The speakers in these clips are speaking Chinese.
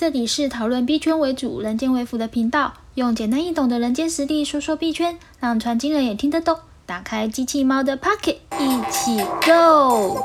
这里是讨论币圈为主、人间为辅的频道，用简单易懂的人间实力说说币圈，让传经人也听得懂。打开机器猫的 Pocket，一起 Go！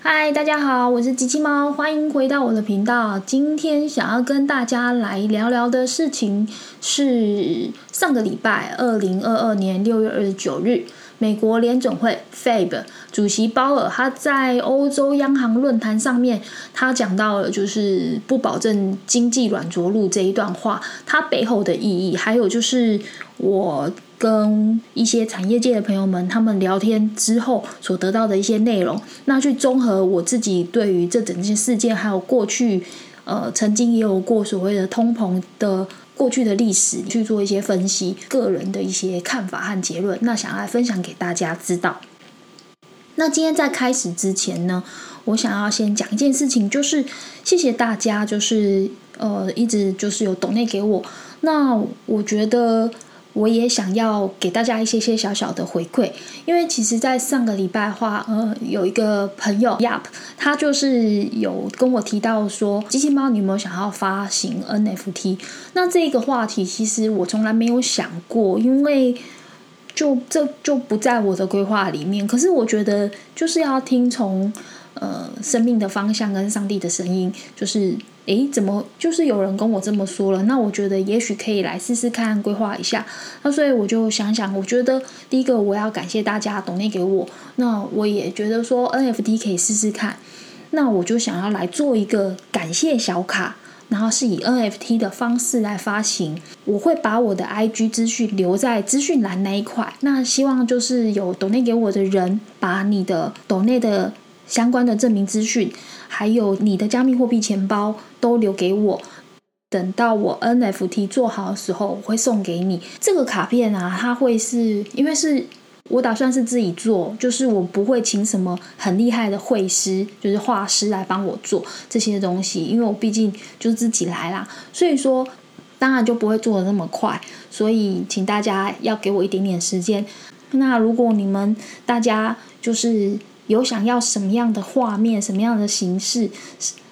嗨，大家好，我是机器猫，欢迎回到我的频道。今天想要跟大家来聊聊的事情是上个礼拜，二零二二年六月二十九日。美国联总会 Fed 主席鲍尔他在欧洲央行论坛上面，他讲到了就是不保证经济软着陆这一段话，它背后的意义，还有就是我跟一些产业界的朋友们他们聊天之后所得到的一些内容，那去综合我自己对于这整件事件，还有过去呃曾经也有过所谓的通膨的。过去的历史去做一些分析，个人的一些看法和结论，那想要分享给大家知道。那今天在开始之前呢，我想要先讲一件事情，就是谢谢大家，就是呃一直就是有懂内给我，那我觉得。我也想要给大家一些些小小的回馈，因为其实，在上个礼拜话，呃，有一个朋友 Yup，他就是有跟我提到说，机器猫，你有没有想要发行 NFT？那这个话题其实我从来没有想过，因为就这就不在我的规划里面。可是我觉得就是要听从呃生命的方向跟上帝的声音，就是。诶，怎么就是有人跟我这么说了？那我觉得也许可以来试试看，规划一下。那所以我就想想，我觉得第一个我要感谢大家懂内给我。那我也觉得说 NFT 可以试试看。那我就想要来做一个感谢小卡，然后是以 NFT 的方式来发行。我会把我的 IG 资讯留在资讯栏那一块。那希望就是有懂内给我的人，把你的懂内的相关的证明资讯。还有你的加密货币钱包都留给我，等到我 NFT 做好的时候，我会送给你这个卡片啊。它会是因为是我打算是自己做，就是我不会请什么很厉害的绘师，就是画师来帮我做这些东西，因为我毕竟就是自己来啦，所以说当然就不会做的那么快。所以请大家要给我一点点时间。那如果你们大家就是。有想要什么样的画面、什么样的形式，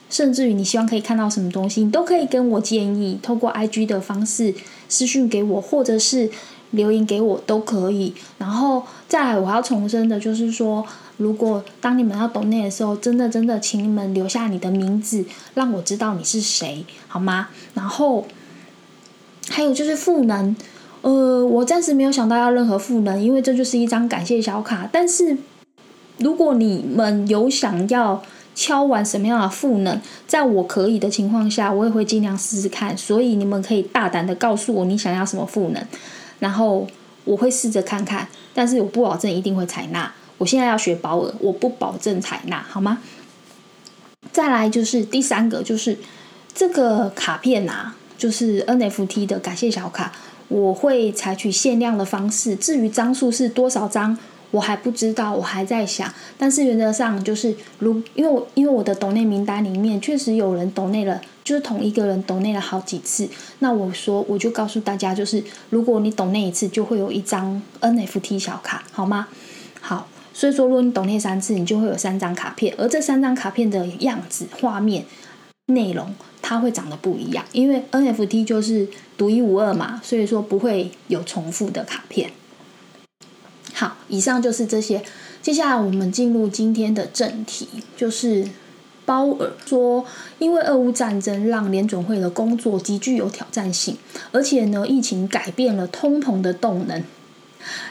甚至于你希望可以看到什么东西，你都可以跟我建议，透过 IG 的方式私讯给我，或者是留言给我都可以。然后再来，我要重申的就是说，如果当你们要懂那的时候，真的真的，请你们留下你的名字，让我知道你是谁，好吗？然后还有就是赋能，呃，我暂时没有想到要任何赋能，因为这就是一张感谢小卡，但是。如果你们有想要敲完什么样的赋能，在我可以的情况下，我也会尽量试试看。所以你们可以大胆的告诉我你想要什么赋能，然后我会试着看看，但是我不保证一定会采纳。我现在要学保尔，我不保证采纳，好吗？再来就是第三个，就是这个卡片啊，就是 NFT 的感谢小卡，我会采取限量的方式。至于张数是多少张？我还不知道，我还在想，但是原则上就是，如因为我因为我的抖内名单里面确实有人抖内了，就是同一个人抖内了好几次，那我说我就告诉大家，就是如果你抖内一次，就会有一张 NFT 小卡，好吗？好，所以说如果你抖内三次，你就会有三张卡片，而这三张卡片的样子、画面、内容，它会长得不一样，因为 NFT 就是独一无二嘛，所以说不会有重复的卡片。好，以上就是这些。接下来我们进入今天的正题，就是鲍尔说，因为俄乌战争让联准会的工作极具有挑战性，而且呢，疫情改变了通膨的动能，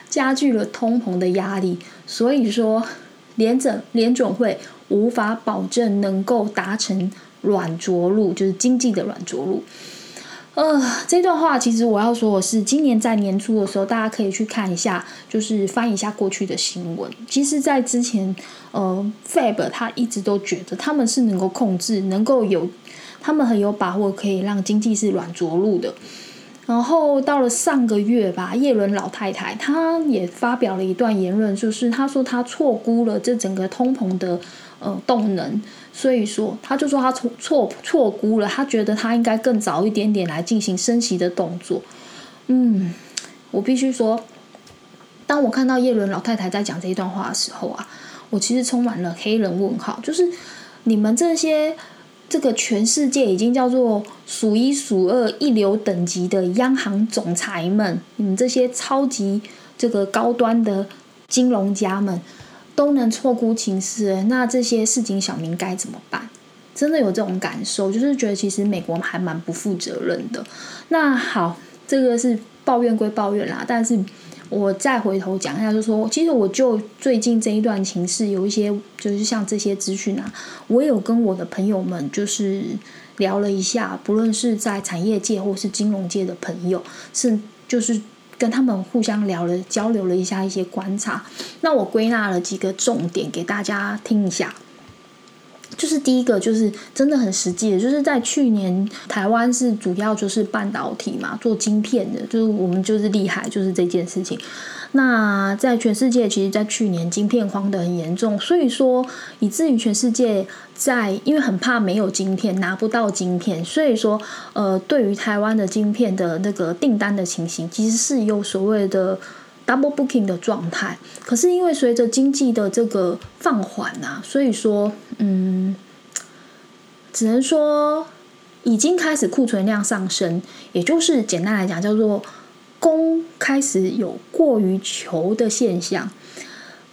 加剧了通膨的压力，所以说联准联准会无法保证能够达成软着陆，就是经济的软着陆。呃，这段话其实我要说的是，今年在年初的时候，大家可以去看一下，就是翻一下过去的新闻。其实，在之前，呃，Fab 他一直都觉得他们是能够控制，能够有，他们很有把握可以让经济是软着陆的。然后到了上个月吧，叶伦老太太她也发表了一段言论，就是她说她错估了这整个通膨的呃动能，所以说他就说他错错错估了，他觉得他应该更早一点点来进行升息的动作。嗯，我必须说，当我看到叶伦老太太在讲这一段话的时候啊，我其实充满了黑人问号，就是你们这些这个全世界已经叫做数一数二一流等级的央行总裁们，你们这些超级这个高端的金融家们都能错估情势，那这些市井小民该怎么办？真的有这种感受，就是觉得其实美国还蛮不负责任的。那好，这个是抱怨归抱怨啦，但是我再回头讲一下，就说其实我就最近这一段情势有一些，就是像这些资讯啊，我有跟我的朋友们就是聊了一下，不论是在产业界或是金融界的朋友，是就是跟他们互相聊了交流了一下一些观察。那我归纳了几个重点给大家听一下。就是第一个，就是真的很实际的，就是在去年台湾是主要就是半导体嘛，做晶片的，就是我们就是厉害，就是这件事情。那在全世界，其实，在去年晶片荒的很严重，所以说以至于全世界在因为很怕没有晶片，拿不到晶片，所以说呃，对于台湾的晶片的那个订单的情形，其实是有所谓的。double booking 的状态，可是因为随着经济的这个放缓啊，所以说，嗯，只能说已经开始库存量上升，也就是简单来讲叫做供开始有过于求的现象，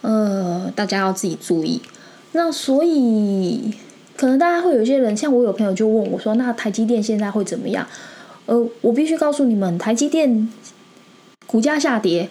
呃，大家要自己注意。那所以可能大家会有一些人，像我有朋友就问我说：“那台积电现在会怎么样？”呃，我必须告诉你们，台积电股价下跌。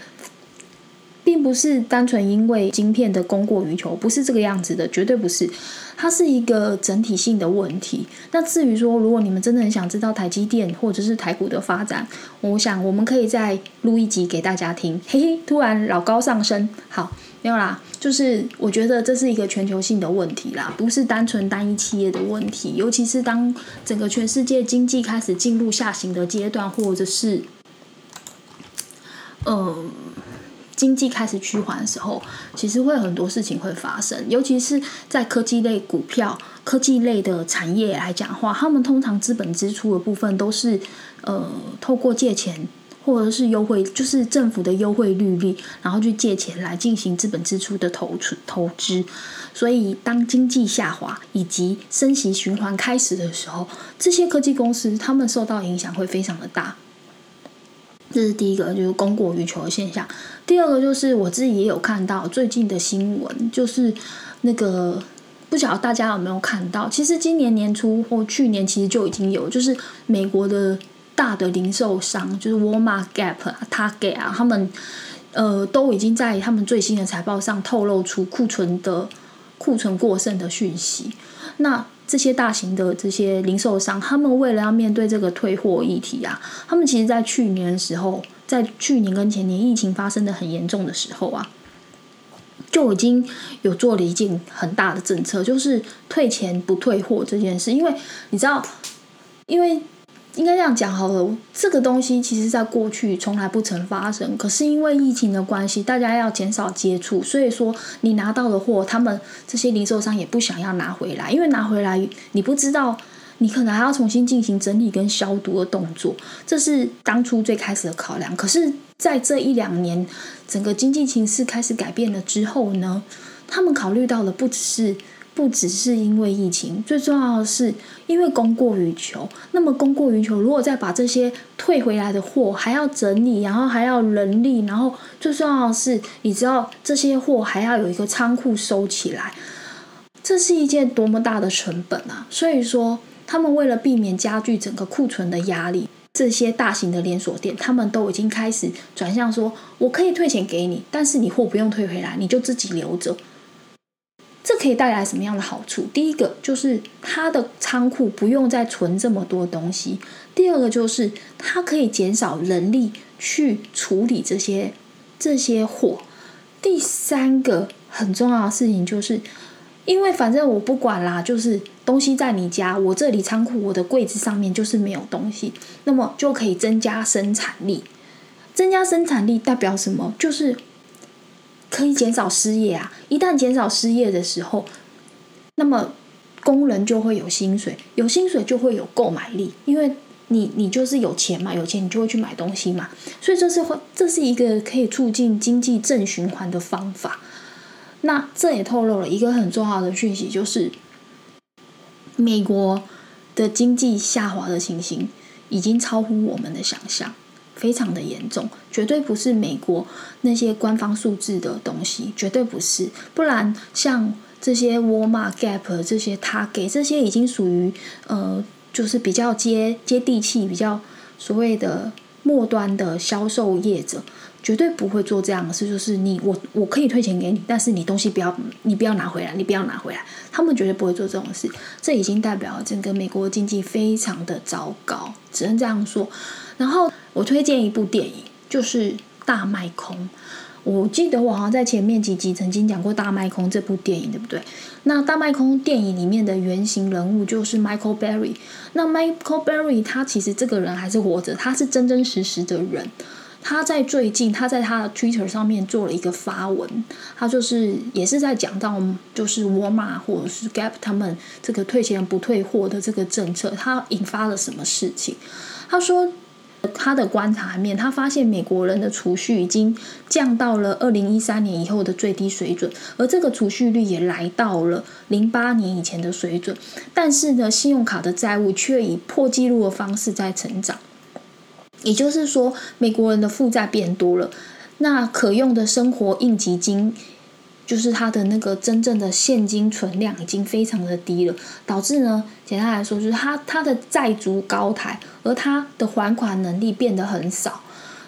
并不是单纯因为晶片的供过于求，不是这个样子的，绝对不是。它是一个整体性的问题。那至于说，如果你们真的很想知道台积电或者是台股的发展，我想我们可以再录一集给大家听。嘿嘿，突然老高上升，好，没有啦。就是我觉得这是一个全球性的问题啦，不是单纯单一企业的问题。尤其是当整个全世界经济开始进入下行的阶段，或者是，嗯。经济开始趋缓的时候，其实会有很多事情会发生，尤其是在科技类股票、科技类的产业来讲话，他们通常资本支出的部分都是呃透过借钱或者是优惠，就是政府的优惠利率，然后去借钱来进行资本支出的投出投资。所以当经济下滑以及升息循环开始的时候，这些科技公司他们受到影响会非常的大。这是第一个，就是供过于求的现象。第二个就是我自己也有看到最近的新闻，就是那个不晓得大家有没有看到，其实今年年初或去年其实就已经有，就是美国的大的零售商，就是沃尔玛、Gap 啊、Target 啊，他们呃都已经在他们最新的财报上透露出库存的库存过剩的讯息。那这些大型的这些零售商，他们为了要面对这个退货议题啊，他们其实在去年的时候，在去年跟前年疫情发生的很严重的时候啊，就已经有做了一件很大的政策，就是退钱不退货这件事。因为你知道，因为。应该这样讲好了，这个东西其实在过去从来不曾发生，可是因为疫情的关系，大家要减少接触，所以说你拿到的货，他们这些零售商也不想要拿回来，因为拿回来你不知道，你可能还要重新进行整理跟消毒的动作，这是当初最开始的考量。可是，在这一两年整个经济形势开始改变了之后呢，他们考虑到的不只是。不只是因为疫情，最重要的是因为供过于求。那么供过于求，如果再把这些退回来的货还要整理，然后还要人力，然后最重要的是，你知道这些货还要有一个仓库收起来，这是一件多么大的成本啊！所以说，他们为了避免加剧整个库存的压力，这些大型的连锁店，他们都已经开始转向说，我可以退钱给你，但是你货不用退回来，你就自己留着。可以带来什么样的好处？第一个就是它的仓库不用再存这么多东西；第二个就是它可以减少人力去处理这些这些货；第三个很重要的事情就是，因为反正我不管啦，就是东西在你家，我这里仓库我的柜子上面就是没有东西，那么就可以增加生产力。增加生产力代表什么？就是。可以减少失业啊！一旦减少失业的时候，那么工人就会有薪水，有薪水就会有购买力，因为你你就是有钱嘛，有钱你就会去买东西嘛，所以这是会这是一个可以促进经济正循环的方法。那这也透露了一个很重要的讯息，就是美国的经济下滑的情形已经超乎我们的想象，非常的严重，绝对不是美国那些官方数字的东西，绝对不是。不然，像这些沃尔玛、Gap 这些，他给这些已经属于呃，就是比较接接地气、比较所谓的末端的销售业者。绝对不会做这样的事，就是你我我可以退钱给你，但是你东西不要你不要拿回来，你不要拿回来，他们绝对不会做这种事。这已经代表整个美国经济非常的糟糕，只能这样说。然后我推荐一部电影，就是《大卖空》。我记得我好像在前面几集曾经讲过《大卖空》这部电影，对不对？那《大卖空》电影里面的原型人物就是 Michael Berry。那 Michael Berry 他其实这个人还是活着，他是真真实实的人。他在最近，他在他的 Twitter 上面做了一个发文，他就是也是在讲到，就是沃尔玛或者是 Gap 他们这个退钱不退货的这个政策，他引发了什么事情？他说他的观察面，他发现美国人的储蓄已经降到了二零一三年以后的最低水准，而这个储蓄率也来到了零八年以前的水准，但是呢，信用卡的债务却以破纪录的方式在成长。也就是说，美国人的负债变多了，那可用的生活应急金，就是他的那个真正的现金存量已经非常的低了，导致呢，简单来说就是他他的债足高台，而他的还款能力变得很少，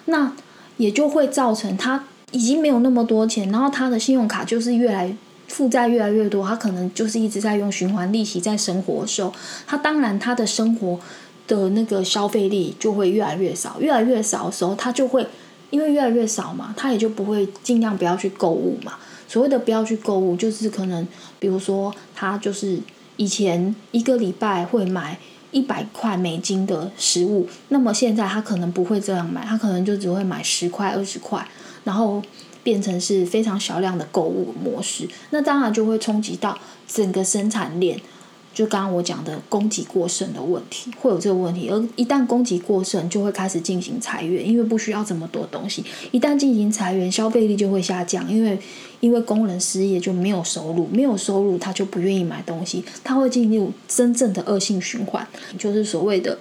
那也就会造成他已经没有那么多钱，然后他的信用卡就是越来负债越来越多，他可能就是一直在用循环利息在生活的时候，他当然他的生活。的那个消费力就会越来越少，越来越少的时候，他就会因为越来越少嘛，他也就不会尽量不要去购物嘛。所谓的不要去购物，就是可能比如说他就是以前一个礼拜会买一百块美金的食物，那么现在他可能不会这样买，他可能就只会买十块、二十块，然后变成是非常小量的购物模式。那当然就会冲击到整个生产链。就刚刚我讲的供给过剩的问题，会有这个问题，而一旦供给过剩，就会开始进行裁员，因为不需要这么多东西。一旦进行裁员，消费力就会下降，因为因为工人失业就没有收入，没有收入他就不愿意买东西，他会进入真正的恶性循环，就是所谓的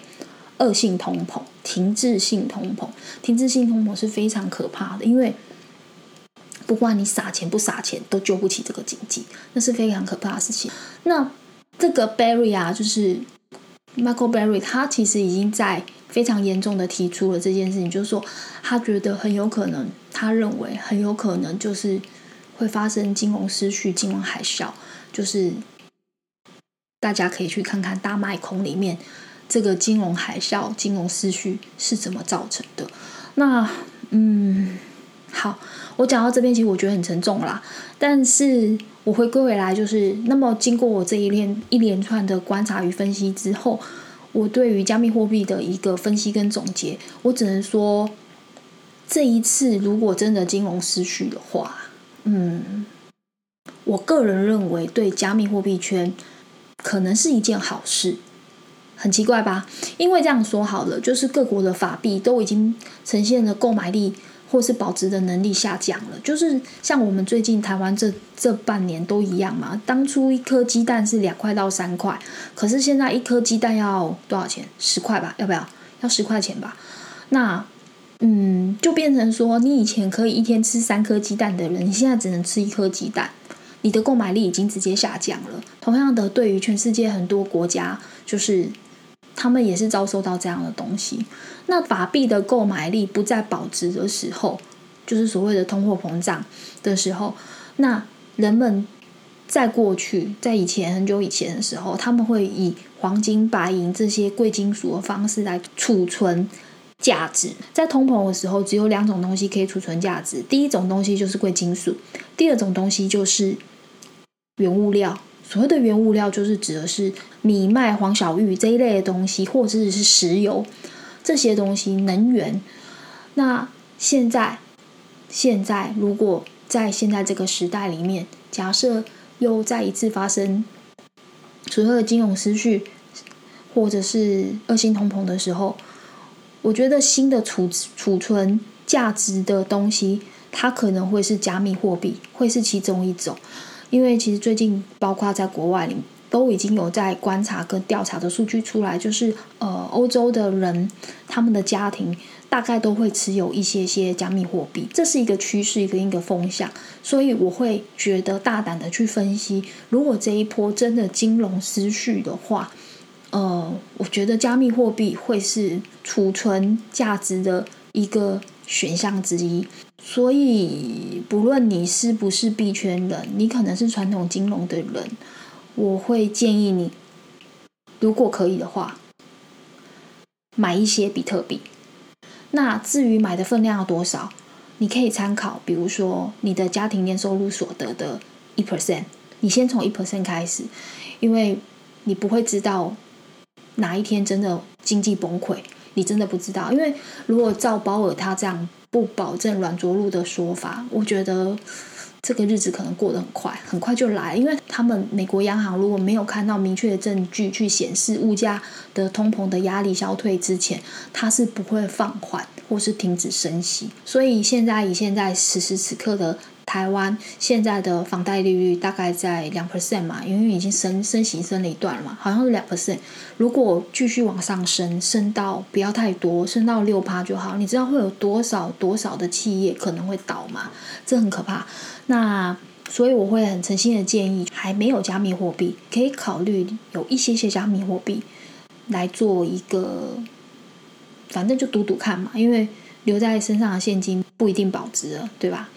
恶性通膨、停滞性通膨。停滞性通膨是非常可怕的，因为不管你撒钱不撒钱，都救不起这个经济，那是非常可怕的事情。那这个 Barry 啊，就是 Michael Barry，他其实已经在非常严重的提出了这件事情，就是说他觉得很有可能，他认为很有可能就是会发生金融失序、金融海啸，就是大家可以去看看大麦空里面这个金融海啸、金融失序是怎么造成的。那嗯，好，我讲到这边，其实我觉得很沉重啦，但是。我回归回来，就是那么经过我这一连一连串的观察与分析之后，我对于加密货币的一个分析跟总结，我只能说，这一次如果真的金融失序的话，嗯，我个人认为对加密货币圈可能是一件好事。很奇怪吧？因为这样说好了，就是各国的法币都已经呈现了购买力。或是保值的能力下降了，就是像我们最近台湾这这半年都一样嘛。当初一颗鸡蛋是两块到三块，可是现在一颗鸡蛋要多少钱？十块吧？要不要？要十块钱吧？那嗯，就变成说，你以前可以一天吃三颗鸡蛋的人，你现在只能吃一颗鸡蛋，你的购买力已经直接下降了。同样的，对于全世界很多国家，就是。他们也是遭受到这样的东西。那法币的购买力不再保值的时候，就是所谓的通货膨胀的时候，那人们在过去，在以前很久以前的时候，他们会以黄金、白银这些贵金属的方式来储存价值。在通膨的时候，只有两种东西可以储存价值：第一种东西就是贵金属，第二种东西就是原物料。所谓的原物料，就是指的是米麦、黄小玉这一类的东西，或者是石油这些东西，能源。那现在，现在如果在现在这个时代里面，假设又再一次发生所谓的金融失序，或者是恶性通膨的时候，我觉得新的储储存价值的东西它可能会是加密货币，会是其中一种。因为其实最近包括在国外里都已经有在观察跟调查的数据出来，就是呃欧洲的人他们的家庭大概都会持有一些些加密货币，这是一个趋势，一个一个风向。所以我会觉得大胆的去分析，如果这一波真的金融失序的话。呃，我觉得加密货币会是储存价值的一个选项之一，所以不论你是不是币圈人，你可能是传统金融的人，我会建议你，如果可以的话，买一些比特币。那至于买的分量要多少，你可以参考，比如说你的家庭年收入所得的一 percent，你先从一 percent 开始，因为你不会知道。哪一天真的经济崩溃，你真的不知道。因为如果照保尔他这样不保证软着陆的说法，我觉得这个日子可能过得很快，很快就来。因为他们美国央行如果没有看到明确的证据去显示物价的通膨的压力消退之前，它是不会放缓或是停止升息。所以现在以现在此时此刻的。台湾现在的房贷利率大概在两 percent 嘛，因为已经升升息升了一段了嘛，好像是两 percent。如果继续往上升，升到不要太多，升到六趴就好。你知道会有多少多少的企业可能会倒吗？这很可怕。那所以我会很诚心的建议，还没有加密货币，可以考虑有一些些加密货币来做一个，反正就赌赌看嘛，因为留在身上的现金不一定保值了，对吧？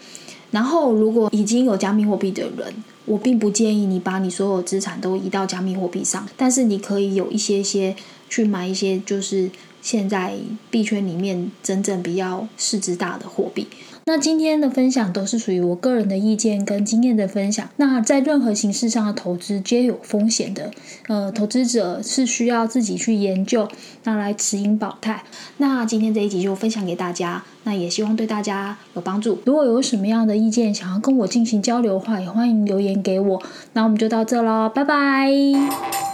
然后，如果已经有加密货币的人，我并不建议你把你所有资产都移到加密货币上，但是你可以有一些些去买一些，就是现在币圈里面真正比较市值大的货币。那今天的分享都是属于我个人的意见跟经验的分享。那在任何形式上的投资皆有风险的，呃，投资者是需要自己去研究，那来持盈保泰。那今天这一集就分享给大家，那也希望对大家有帮助。如果有什么样的意见想要跟我进行交流的话，也欢迎留言给我。那我们就到这喽，拜拜。